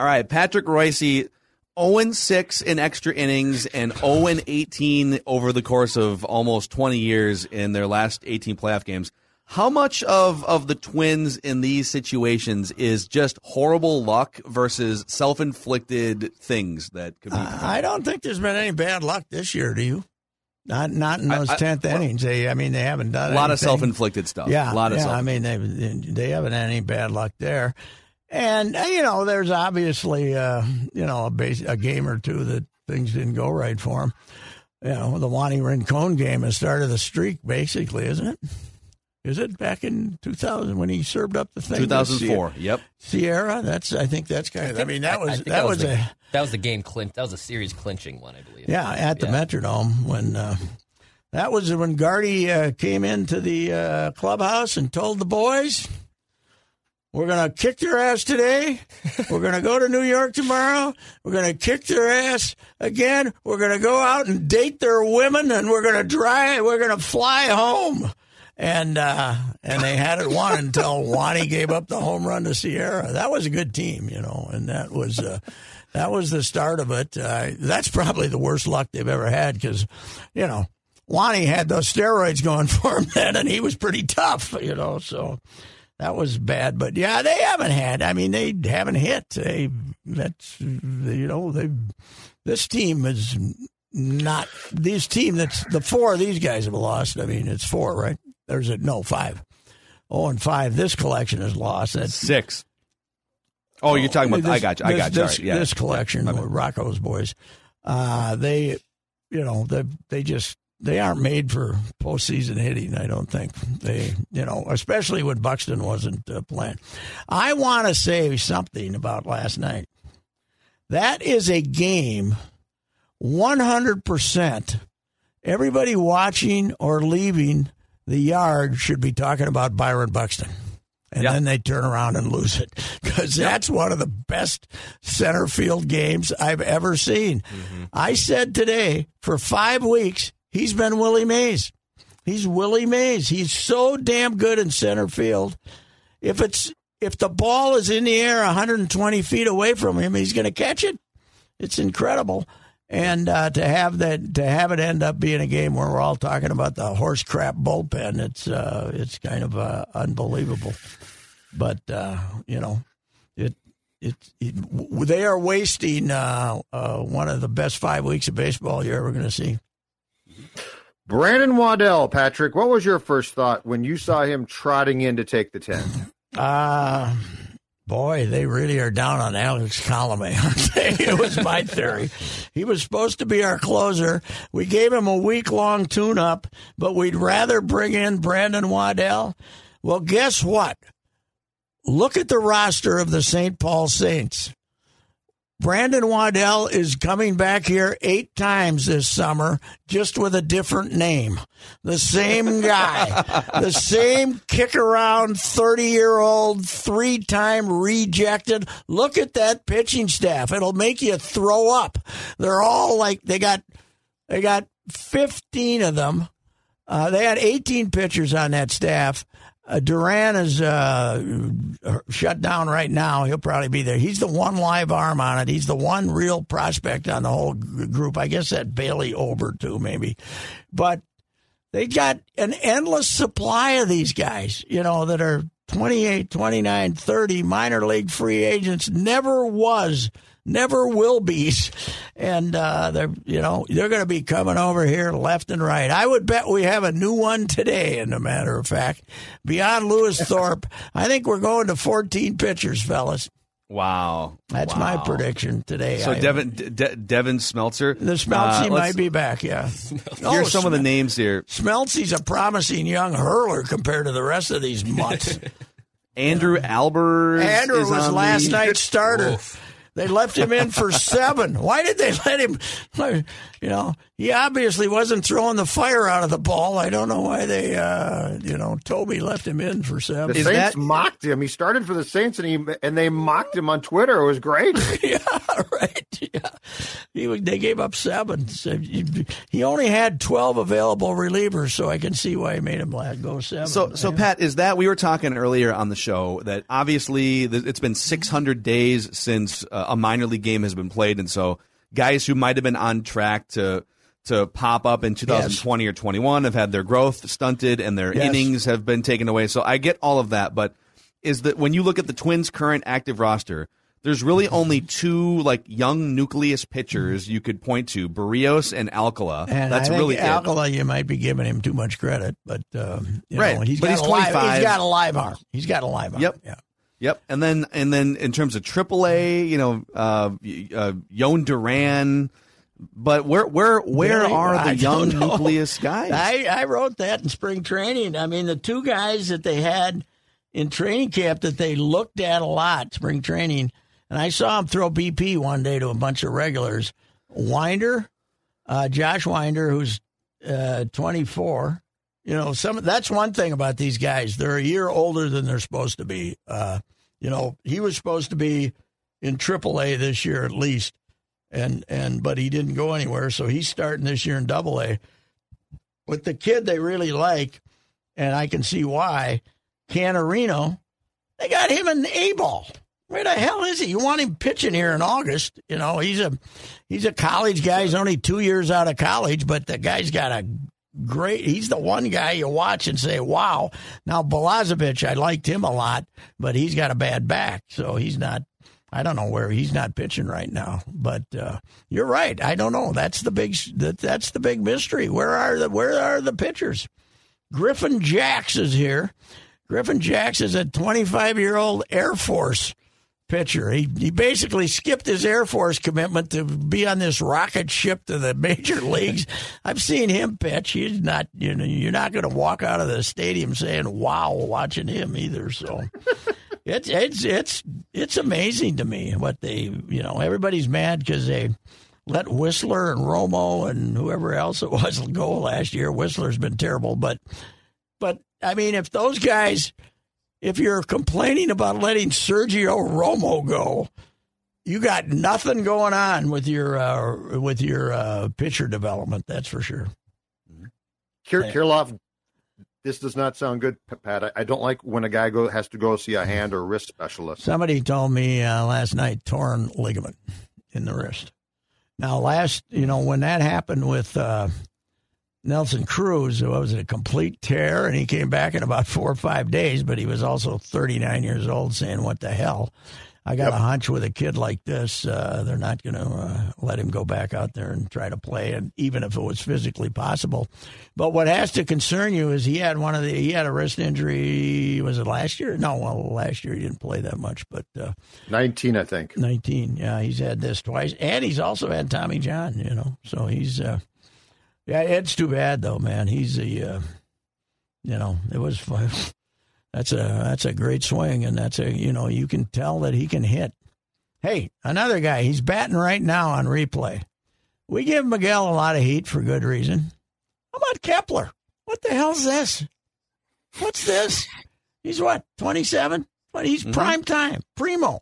All right, Patrick Reusse, 0 6 in extra innings and 0 18 over the course of almost 20 years in their last 18 playoff games. How much of, of the Twins in these situations is just horrible luck versus self inflicted things that could be? Uh, I don't think there's been any bad luck this year. Do you? Not not in those tenth innings. They, I mean, they haven't done a lot anything. of self inflicted stuff. Yeah, a lot of. Yeah, I mean, they they haven't had any bad luck there. And uh, you know, there's obviously uh, you know a, base, a game or two that things didn't go right for him. You know, the Wani Rincon game has started the streak, basically, isn't it? Is it back in 2000 when he served up the thing? 2004. Yep. Sierra. That's. I think that's kind of. I, I mean, that was that, that, was, was the, a. That was the game clinch. That was a series clinching one, I believe. Yeah, at the yeah. Metrodome when. Uh, that was when Gardy uh, came into the uh, clubhouse and told the boys, we're going to kick their ass today. We're going to go to New York tomorrow. We're going to kick their ass again. We're going to go out and date their women, and we're going to drive. We're going to fly home. And uh, and they had it won until Wani gave up the home run to Sierra. That was a good team, you know, and that was uh, that was the start of it. Uh, that's probably the worst luck they've ever had because, you know, Wani had those steroids going for him then, and he was pretty tough, you know. So that was bad. But yeah, they haven't had. I mean, they haven't hit. They that's you know they this team is not this team that's the four of these guys have lost. I mean, it's four, right? There's a no five. Oh, and five. This collection has lost. That's six. Oh, you're talking about. This, I got you. I got you. This, Sorry. Yeah. this collection, Yeah. with Rocco's boys, uh, they, you know, they they just they aren't made for postseason hitting. I don't think they, you know, especially when Buxton wasn't uh, playing. I want to say something about last night. That is a game, one hundred percent. Everybody watching or leaving the yard should be talking about Byron Buxton. And Yeah. then they turn around and lose it because that's one of the best center field games I've ever seen. I said today for five weeks, he's been Willie Mays. He's Willie Mays. He's so damn good in center field. If it's if the ball is in the air 120 feet away from him, he's going to catch it. It's incredible. And uh, to have that, to have it end up being a game where we're all talking about the horse crap bullpen, it's uh, it's kind of uh, unbelievable. But uh, you know, it it, it they are wasting uh, uh, one of the best five weeks of baseball you're ever going to see. Brandon Waddell, Patrick, what was your first thought when you saw him trotting in to take the 10? Uh, boy, they really are down on Alex Colomé, aren't they? It was my theory. He was supposed to be our closer. We gave him a week long tune up, but we'd rather bring in Brandon Waddell. Well, guess what? Look at the roster of the St. Paul Saints. Brandon Waddell is coming back here eight times this summer, just with a different name. The same guy, the same kick around 30 year old, three time rejected. Look at that pitching staff. It'll make you throw up. They're all like, they got, they got 15 of them. Uh, they had 18 pitchers on that staff. Uh, Duran is uh, shut down right now. He'll probably be there. He's the one live arm on it. He's the one real prospect on the whole g- group. I guess that Bailey Ober too, maybe. But they got an endless supply of these guys, you know, that are 28, 29, 30 minor league free agents. Never was, never will be. And uh, they're, you know, they're going to be coming over here left and right. I would bet we have a new one today, In a matter of fact. Beyond Lewis Thorpe, I think we're going to 14 pitchers, fellas. Wow. That's Wow. my prediction today. So I- Devin De- De- Devin Smeltzer. the Smeltsy Uh, might be back, yeah. Here's some of the names here. Smeltzy's a promising young hurler compared to the rest of these mutts. Andrew Albers. Andrew was last the- night's starter. They left him in for seven. Why did they let him? You know, he obviously wasn't throwing the fire out of the ball. I don't know why they, uh, you know, Toby left him in for seven. The Is Saints that- mocked him. He started for the Saints, and he and they mocked him on Twitter. It was great. yeah, right. Yeah, he they gave up seven. He, he only had twelve available relievers, so I can see why he made him let go seven. So, so Yeah. Pat, is that we were talking earlier on the show that obviously it's been 600 days since uh, a minor league game has been played, and so guys who might have been on track to to pop up in 2020 or 21 have had their growth stunted and their Yes. innings have been taken away. So I get all of that, but is that when you look at the Twins' current active roster, there's really only two like young nucleus pitchers you could point to: Berrios and Alcala. And That's really it. Alcala. You might be giving him too much credit, but um, you Right, know, he's but got he's a live, 25. He's got a live arm. He's got a live arm. Yep. Yeah. Yep, and then and then in terms of AAA, you know, uh, uh, Jhoan Duran, but where where where Really? are I the young nucleus guys? I, I wrote that in spring training. I mean, the two guys that they had in training camp that they looked at a lot spring training, and I saw him throw BP one day to a bunch of regulars. Winder, uh, Josh Winder, who's uh, 24. You know, some that's one thing about these guys. They're a year older than they're supposed to be. Uh, you know, he was supposed to be in AAA this year at least, and and but he didn't go anywhere, so he's starting this year in Double A. But the kid they really like, and I can see why, Canterino, they got him in A ball. Where the hell is he? You want him pitching here in August? You know, he's a he's a college guy. He's only two years out of college, but the guy's got a great. He's the one guy you watch and say, "Wow." Now Balazovic, I liked him a lot, but he's got a bad back, so he's not. I don't know where he's not pitching right now, but uh, you're right. I don't know. That's the big. That, that's the big mystery. Where are the Where are the pitchers? Griffin Jax is here. Griffin Jax is a 25 year old Air Force pitcher. He he basically skipped his Air Force commitment to be on this rocket ship to the major leagues. I've seen him pitch. He's not you know you're not going to walk out of the stadium saying wow watching him either. So it's it's it's it's amazing to me what they you know everybody's mad because they let Wisler and Romo and whoever else it was go last year. Wisler's been terrible, but but I mean if those guys if you're complaining about letting Sergio Romo go, you got nothing going on with your uh, with your uh, pitcher development. That's for sure. Kir- Kirilloff, this does not sound good, Pat. I, I don't like when a guy go has to go see a hand or wrist specialist. Somebody told me uh, last night torn ligament in the wrist. Now, last you know when that happened with uh, Nelson Cruz, it was in a complete tear, and he came back in about four or five days. But he was also 39 years old, saying, "What the hell." I got a hunch with a kid like this, uh, they're not going to uh, let him go back out there and try to play, and even if it was physically possible. But what has to concern you is he had one of the he had a wrist injury. Was it last year? No, well, last year he didn't play that much, but uh, 19, I think. 19. Yeah, he's had this twice, and he's also had Tommy John. You know, so he's uh, yeah. It's too bad though, man. He's a uh, you know it was fun. That's a that's a great swing, and that's a you know you can tell that he can hit. Hey, another guy. He's batting right now on replay. We give Miguel a lot of heat for good reason. How about Kepler? What the hell's this? What's this? He's what, 27? But he's prime time, primo.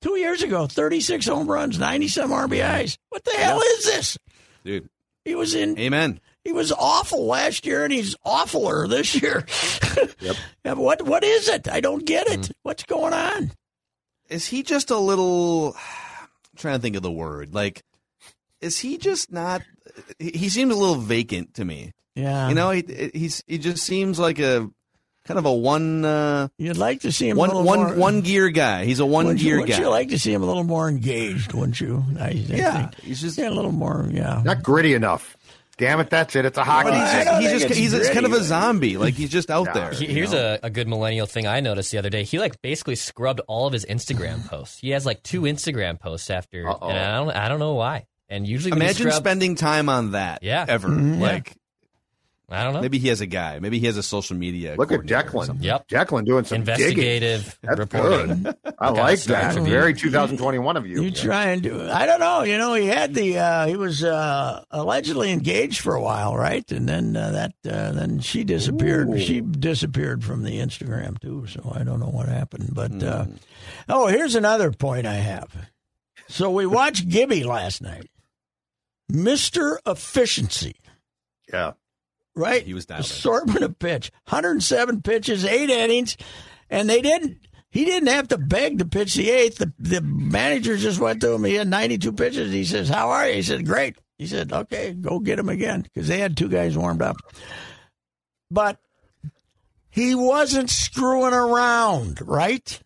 Two years ago, 36 home runs, 90 some RBIs. What the hell is this? Dude, He was in amen. he was awful last year, and he's awfuler this year. Yep. What what is it? I don't get it. Mm-hmm. What's going on? Is he just a little? I'm trying to think of the word. Like, is he just not? He he seems a little vacant to me. Yeah, You know, he he's he just seems like a kind of a one uh, you'd like to see him a one little one more, one gear guy. He's a one Wouldn't you, wouldn't guy. you like to see him a little more engaged? Wouldn't you? I, I yeah, think- he's just yeah, a little more. Yeah, Not gritty enough. Damn it, that's it. It's a hockey. But he's just, he's just it's he's just kind of a zombie. Like he's just out Yeah. there. He- you Here's know? a, a good millennial thing I noticed the other day. He like basically scrubbed all of his Instagram posts. He has like two Instagram posts after, Uh-oh. and I don't I don't know why. And usually, when you imagine scrub, spending time on that. Yeah. ever Mhm, like I don't know. Maybe he has a guy. Maybe he has a social media. Look at coordinator or Declan. Yep. Declan doing some. Investigative That's reporting. good. I like that. Got it. Very 2021 of you. You try and do. I don't know. You know, he had the. Uh, he was uh, allegedly engaged for a while, right? And then uh, that. Uh, then she disappeared. Ooh. She disappeared from the Instagram too. So I don't know what happened. But uh, Hmm. oh, here's another point I have. So we watched Gibby last night, Mister Efficiency. Yeah. Right? He was dialed. Assortment of pitch, 107 pitches, eight innings, and they didn't. He didn't have to beg to pitch the eighth. The, the manager just went to him. He had 92 pitches. He says, "How are you?" He said, "Great." He said, "Okay, go get him again," because they had two guys warmed up. But he wasn't screwing around, right?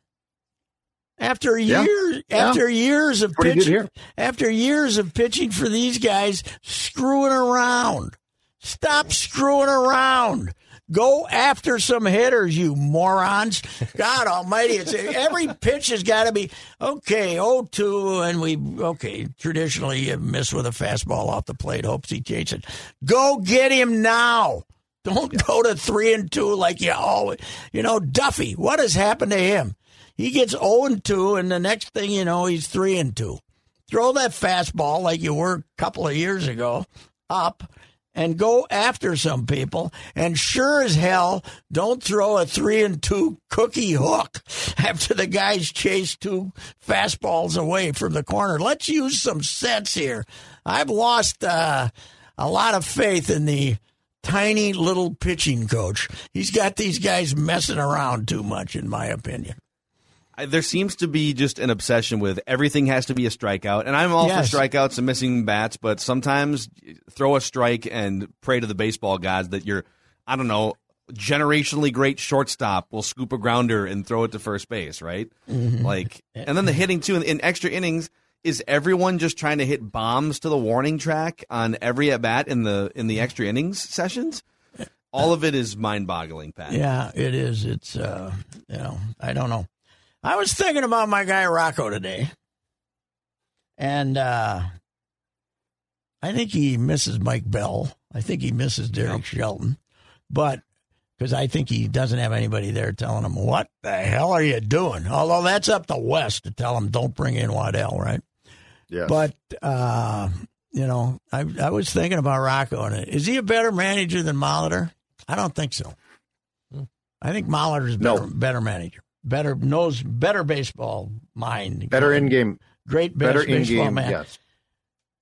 After years, Yeah. after years of What he did pitching, after years of pitching for these guys, screwing around. Stop screwing around. Go after some hitters, you morons. God almighty, it's every pitch has got to be okay, 0-2, and we okay, traditionally you miss with a fastball off the plate, hopes he takes it. Go get him now. Don't go to three and two like you always you know, Duffy, what has happened to him? He gets 0 and 2, and the next thing you know, he's 3 and 2. Throw that fastball like you were a couple of years ago up and go after some people. And sure as hell, don't throw a 3 and 2 cookie hook after the guys chase two fastballs away from the corner. Let's use some sense here. I've lost uh, a lot of faith in the tiny little pitching coach. He's got these guys messing around too much, in my opinion. There seems to be just an obsession with everything has to be a strikeout, and I'm all Yes. for strikeouts and missing bats, but sometimes throw a strike and pray to the baseball gods that you're, I don't know, generationally great shortstop will scoop a grounder and throw it to first base, right? Mm-hmm. Like, and then the hitting too in, in extra innings. Is everyone just trying to hit bombs to the warning track on every at bat in the in the extra innings sessions? All of it is mind boggling, Pat. Yeah, it is. It's uh, you know, I don't know. I was thinking about my guy Rocco today, and uh, I think he misses Mike Bell. I think he misses Derek Shelton, but because I think he doesn't have anybody there telling him what the hell are you doing. Although that's up to West to tell him don't bring in Waddell, right? Yes. But uh, you know, I I was thinking about Rocco and it. Is he a better manager than Molitor? I don't think so. I think Molitor is No. better, better manager, better knows better baseball mind, better in game. great base- Better in baseball game. man. Yes.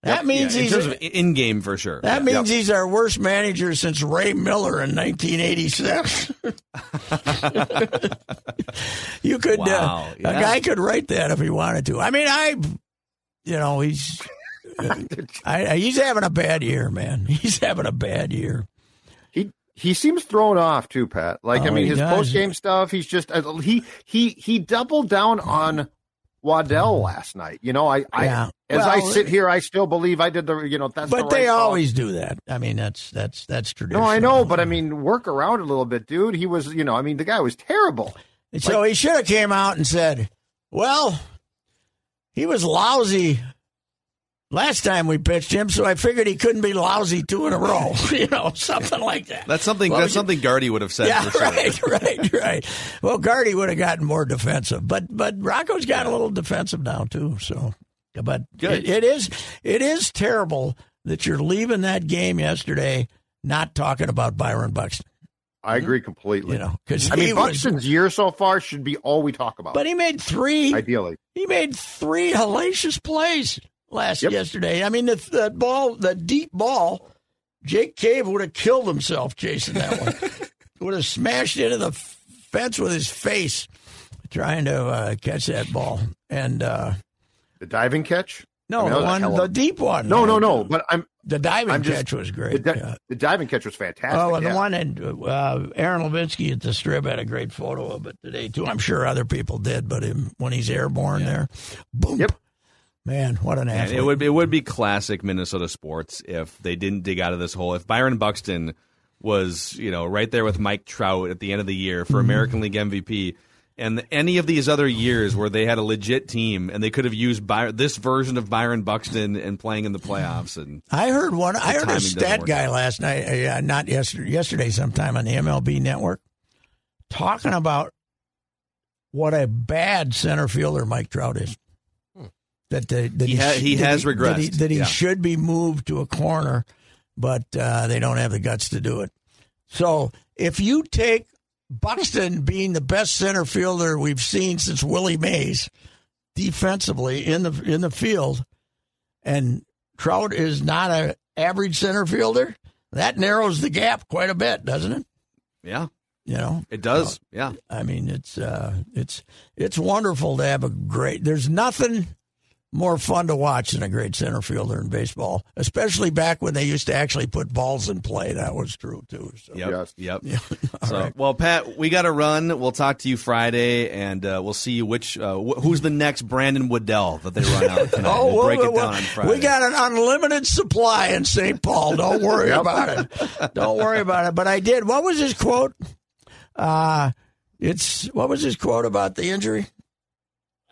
That means in he's terms in game for sure. that Yeah. means he's our worst manager since Ray Miller in 1986. you could, Wow, uh, yeah. a guy could write that if he wanted to. I mean, I, you know, he's, I, I- he's having a bad year, man. He's having a bad year. He seems thrown off too, Pat. Like I Oh, mean, his post game stuff. He's just uh, he he he doubled down on Waddell last night. You know, I I Yeah. as I sit here, I still believe I did the you know that's. But the they right call. always do that. I mean, that's that's that's tradition. No, I know, but I mean, work around a little bit, dude. He was, you know, I mean, the guy was terrible. so he should have came out and said, "Well, he was lousy last time we pitched him, so I figured he couldn't be lousy two in a row." you know, something like that. That's something. Well, that's you- something Gardy would have said. yeah, for sure. right, right, right. Well, Gardy would have gotten more defensive, but but Rocco's got a little defensive now too. So, but it- it is it is terrible that you're leaving that game yesterday not talking about Byron Buxton. I agree completely. You know, because I mean, Buxton's year so far should be all we talk about. but he made three. ideally, He made three hellacious plays last Yep. yesterday. I mean, the, the ball, the deep ball, Jake Cave would have killed himself chasing that one. would have smashed into the fence with his face trying to uh, catch that ball. And uh, the diving catch. no, I mean, the one, of the deep one. No, no, no. But I'm The diving I'm just- catch was the, great. di- yeah. the diving catch was fantastic. Oh, and yeah. the one and uh, Aaron Lavinsky at the strip had a great photo of it today too. I'm sure other people did, but him, when he's airborne there, boom. Yep. Man, what an And athlete! it would be, it would be classic Minnesota sports if they didn't dig out of this hole. If Byron Buxton was you know right there with Mike Trout at the end of the year for American League MVP, And any of these other years where they had a legit team and they could have used By- this version of Byron Buxton and playing in the playoffs, and I heard one. I heard a stat guy out. last night, uh, not yesterday, yesterday sometime on the MLB Network, talking about what a bad center fielder Mike Trout is. That, the, that He ha- he that has that he, regressed. that he Yeah. should be moved to a corner, but uh, they don't have the guts to do it. So if you take Buxton being the best center fielder we've seen since Willie Mays defensively in the in the field, and Trout is not an average center fielder, that narrows the gap quite a bit, doesn't it? yeah, You know, it does. Yeah, I mean, it's uh, it's it's wonderful to have a great. There's nothing more fun to watch than a great center fielder in baseball, especially back when they used to actually put balls in play. That was true too. So. yep, Yes. yep. So, well, Pat, we got to run. We'll talk to you Friday, and uh, we'll see which uh, wh- who's the next Brandon Waddell that they run out tonight. Oh, we'll well, break it well, down on Friday. we got an unlimited supply in St. Paul. Don't worry about it. Don't worry about it. But I did. What was his quote? Uh, it's what was his quote about the injury?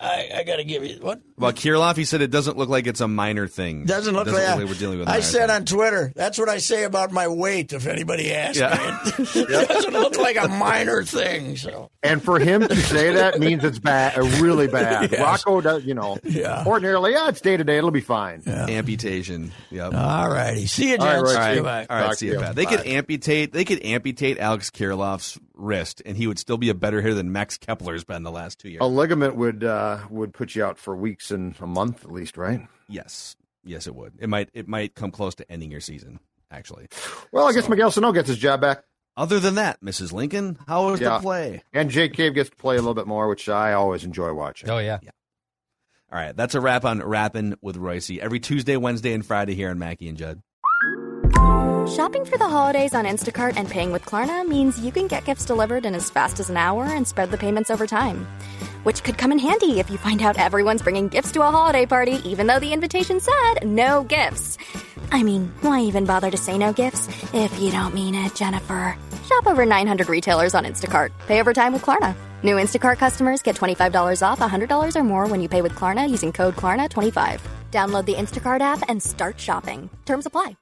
I, I got to give you what Well, Kirilloff, he said it doesn't look like it's a minor thing. doesn't look doesn't like, look like we're dealing with. a I minor said thing. on Twitter. That's what I say about my weight. If anybody asks Yeah. me, it doesn't look like a minor thing. So And for him to say that means it's bad, uh, really bad. Yes. Rocco does, you know, Yeah. ordinarily, yeah, it's day to day. It'll be fine. amputation. Yep. all righty, see you, All right, gents. Roy, All right, Goodbye. all right. See you, you. Pat. They could amputate. They could amputate Alex Kirilloff's wrist, and he would still be a better hitter than Max Kepler's been the last two years. A ligament would uh, would put you out for weeks and a month at least, right? Yes, yes, it would. It might. It might come close to ending your season. Actually. Well, I guess Miguel Sano gets his job back, Other than that, Mrs. Lincoln, how was Yeah. the play? and Jake Cave gets to play a little bit more, which I always enjoy watching. Oh yeah. All right, that's a wrap on rapping with Reusse every Tuesday, Wednesday, and Friday here on Mackey and Judd. Shopping for the holidays on Instacart and paying with Klarna means you can get gifts delivered in as fast as an hour and spread the payments over time. Which could come in handy if you find out everyone's bringing gifts to a holiday party, even though the invitation said no gifts. I mean, why even bother to say no gifts if you don't mean it, Jennifer? Shop over 900 retailers on Instacart. Pay over time with Klarna. New Instacart customers get $25 off $100 or more when you pay with Klarna using code KLARNA25. Download the Instacart app and start shopping. Terms apply.